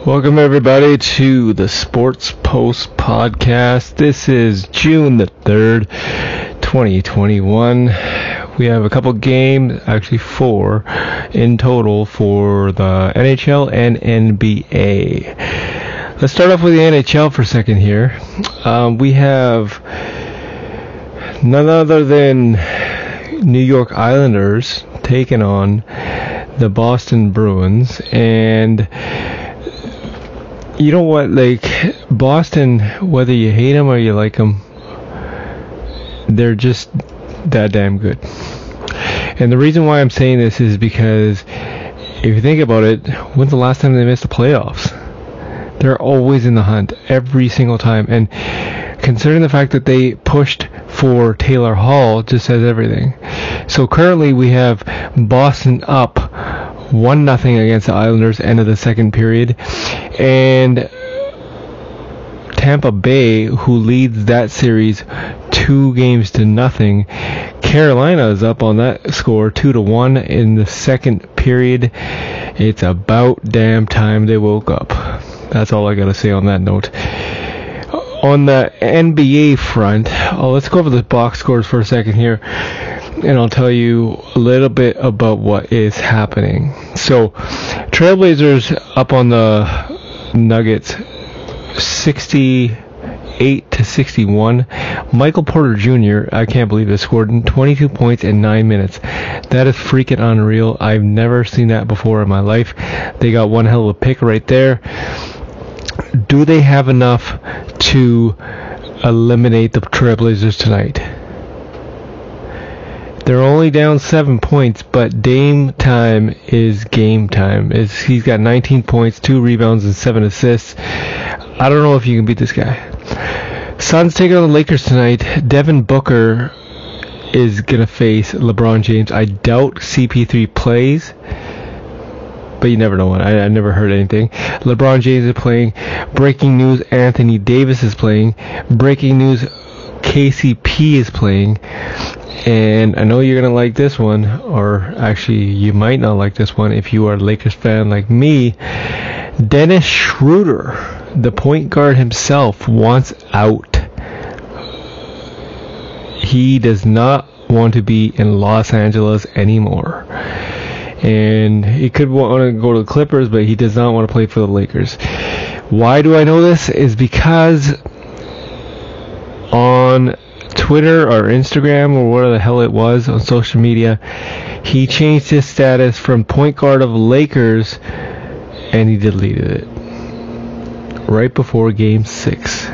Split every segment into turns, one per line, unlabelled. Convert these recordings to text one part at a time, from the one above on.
Welcome, everybody, to the Sports Post Podcast. This is June the 3rd, 2021. We have a couple games, actually, four in total for the NHL and NBA. Let's start off with the NHL for a second here. Um, we have none other than New York Islanders taking on the Boston Bruins and you know what? Like Boston, whether you hate them or you like them, they're just that damn good. And the reason why I'm saying this is because if you think about it, when's the last time they missed the playoffs? They're always in the hunt every single time. And considering the fact that they pushed for Taylor Hall, just says everything. So currently we have Boston up one nothing against the Islanders end of the second period, and Tampa Bay, who leads that series two games to nothing. Carolina is up on that score two to one in the second period. It's about damn time they woke up. That's all I gotta say on that note. On the NBA front, oh, let's go over the box scores for a second here and I'll tell you a little bit about what is happening. So, Trailblazers up on the Nuggets 68 to 61. Michael Porter Jr., I can't believe this, scored 22 points in 9 minutes. That is freaking unreal. I've never seen that before in my life. They got one hell of a pick right there. Do they have enough to eliminate the Trailblazers tonight? They're only down seven points, but Dame time is game time. He's got 19 points, two rebounds, and seven assists. I don't know if you can beat this guy. Suns taking on the Lakers tonight. Devin Booker is gonna face LeBron James. I doubt CP3 plays, but you never know. I, I never heard anything. LeBron James is playing. Breaking news: Anthony Davis is playing. Breaking news: KCP is playing. And I know you're going to like this one, or actually, you might not like this one if you are a Lakers fan like me. Dennis Schroeder, the point guard himself, wants out. He does not want to be in Los Angeles anymore. And he could want to go to the Clippers, but he does not want to play for the Lakers. Why do I know this? Is because on Twitter or Instagram or whatever the hell it was on social media, he changed his status from point guard of Lakers and he deleted it. Right before game six.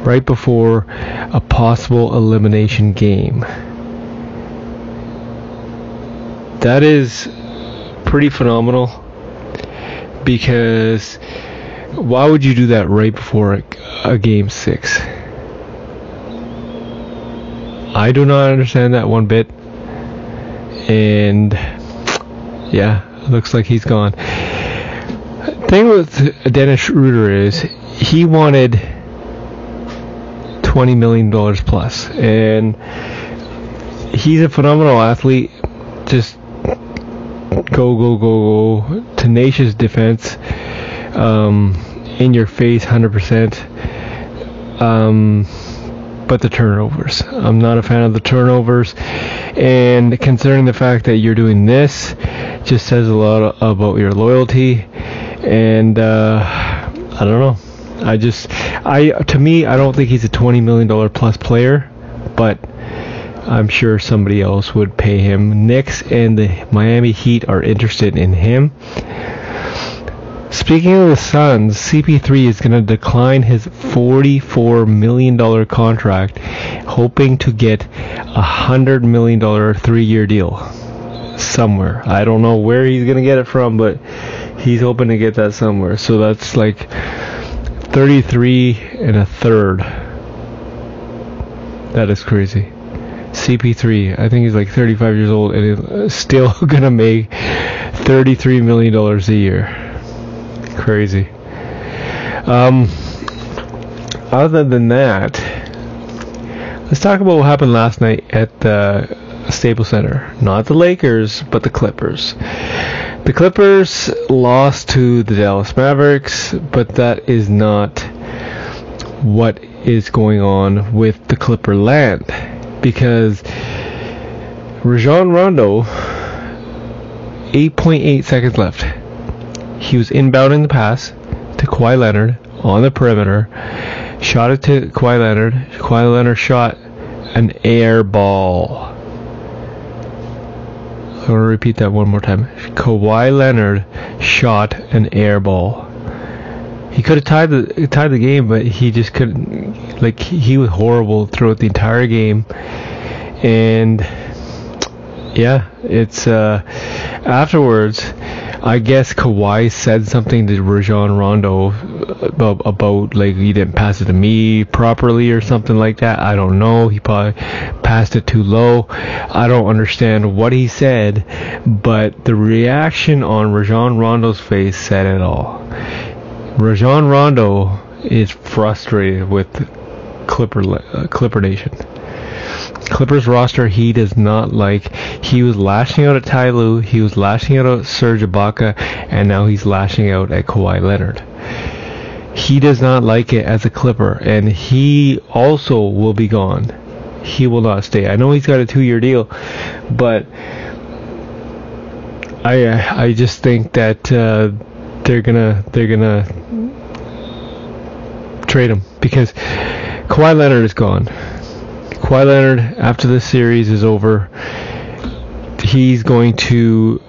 Right before a possible elimination game. That is pretty phenomenal because why would you do that right before a, a game six? I do not understand that one bit. And yeah, looks like he's gone. Thing with Dennis Schroeder is he wanted twenty million dollars plus, and he's a phenomenal athlete. Just go, go, go, go, tenacious defense, um, in your face, hundred percent. But the turnovers. I'm not a fan of the turnovers. And considering the fact that you're doing this, just says a lot about your loyalty. And uh, I don't know. I just, I to me, I don't think he's a 20 million dollar plus player, but I'm sure somebody else would pay him. Knicks and the Miami Heat are interested in him. Speaking of the Suns, CP3 is going to decline his $44 million contract, hoping to get a $100 million three year deal somewhere. I don't know where he's going to get it from, but he's hoping to get that somewhere. So that's like 33 and a third. That is crazy. CP3, I think he's like 35 years old and is still going to make $33 million a year crazy. Um, other than that, let's talk about what happened last night at the Staples Center. Not the Lakers, but the Clippers. The Clippers lost to the Dallas Mavericks, but that is not what is going on with the Clipper land because Rajon Rondo 8.8 seconds left. He was inbounding the pass to Kawhi Leonard on the perimeter, shot it to Kawhi Leonard. Kawhi Leonard shot an air ball. I'm going to repeat that one more time. Kawhi Leonard shot an air ball. He could have tied the tied the game, but he just couldn't. Like he was horrible throughout the entire game, and yeah, it's uh, afterwards. I guess Kawhi said something to Rajon Rondo about, about like he didn't pass it to me properly or something like that. I don't know. He probably passed it too low. I don't understand what he said, but the reaction on Rajon Rondo's face said it all. Rajon Rondo is frustrated with Clipper uh, Clipper Nation. Clippers roster he does not like. He was lashing out at Ty Lue, he was lashing out at Serge Ibaka, and now he's lashing out at Kawhi Leonard. He does not like it as a Clipper, and he also will be gone. He will not stay. I know he's got a two-year deal, but I uh, I just think that uh, they're gonna they're gonna trade him because Kawhi Leonard is gone. Kawhi Leonard, after the series is over, he's going to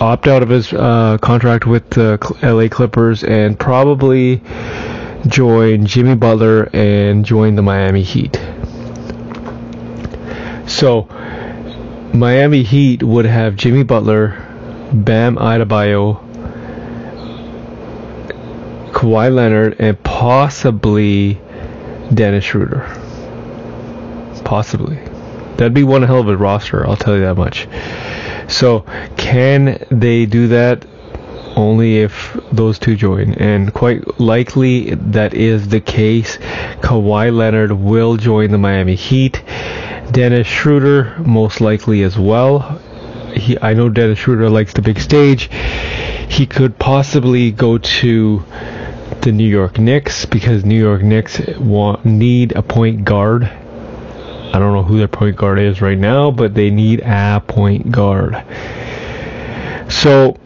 opt out of his uh, contract with the LA Clippers and probably join Jimmy Butler and join the Miami Heat. So, Miami Heat would have Jimmy Butler, Bam Adebayo, Kawhi Leonard, and possibly Dennis Schroeder. Possibly. That'd be one hell of a roster, I'll tell you that much. So, can they do that? Only if those two join. And quite likely that is the case. Kawhi Leonard will join the Miami Heat. Dennis Schroeder, most likely as well. He, I know Dennis Schroeder likes the big stage. He could possibly go to the New York Knicks because New York Knicks want need a point guard I don't know who their point guard is right now, but they need a point guard. So,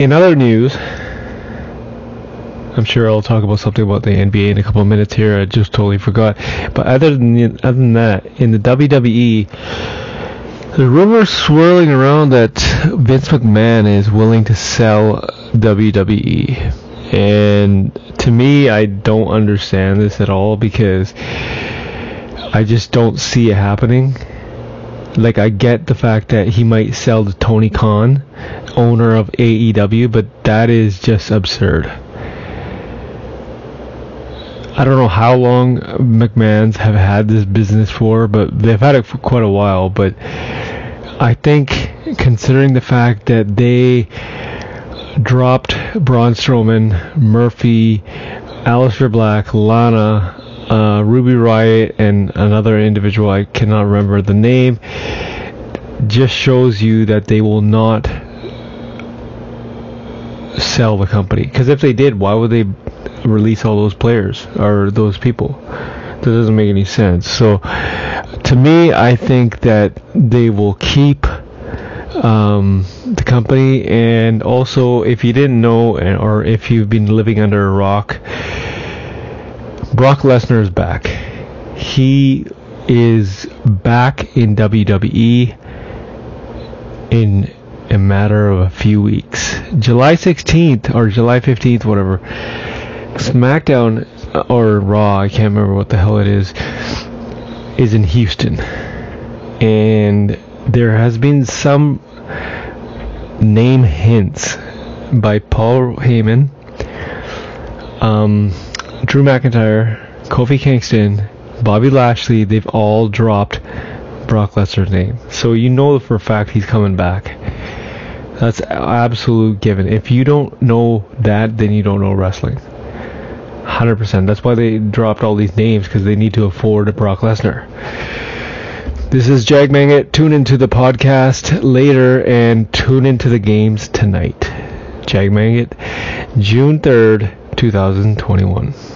in other news, I'm sure I'll talk about something about the NBA in a couple of minutes here. I just totally forgot. But other than other than that, in the WWE, the rumors swirling around that Vince McMahon is willing to sell WWE. And to me, I don't understand this at all because I just don't see it happening. Like I get the fact that he might sell to Tony Khan, owner of AEW, but that is just absurd. I don't know how long McMahon's have had this business for, but they've had it for quite a while. But I think, considering the fact that they dropped Braun Strowman, Murphy, Aleister Black, Lana, uh, Ruby Riott and another individual, I cannot remember the name, just shows you that they will not sell the company. Because if they did, why would they release all those players or those people? That doesn't make any sense. So, to me, I think that they will keep um, the company. And also, if you didn't know, or if you've been living under a rock, Brock Lesnar is back. He is back in WWE in a matter of a few weeks. July 16th or July 15th, whatever. SmackDown or Raw, I can't remember what the hell it is, is in Houston. And there has been some name hints by Paul Heyman. Um, Drew McIntyre, Kofi Kingston, Bobby Lashley, they've all dropped Brock Lesnar's name. So you know for a fact he's coming back. That's absolute given. If you don't know that, then you don't know wrestling. 100%. That's why they dropped all these names because they need to afford a Brock Lesnar. This is Jag Mangit. Tune into the podcast later and tune into the games tonight. Jag Mangit, June 3rd, 2021.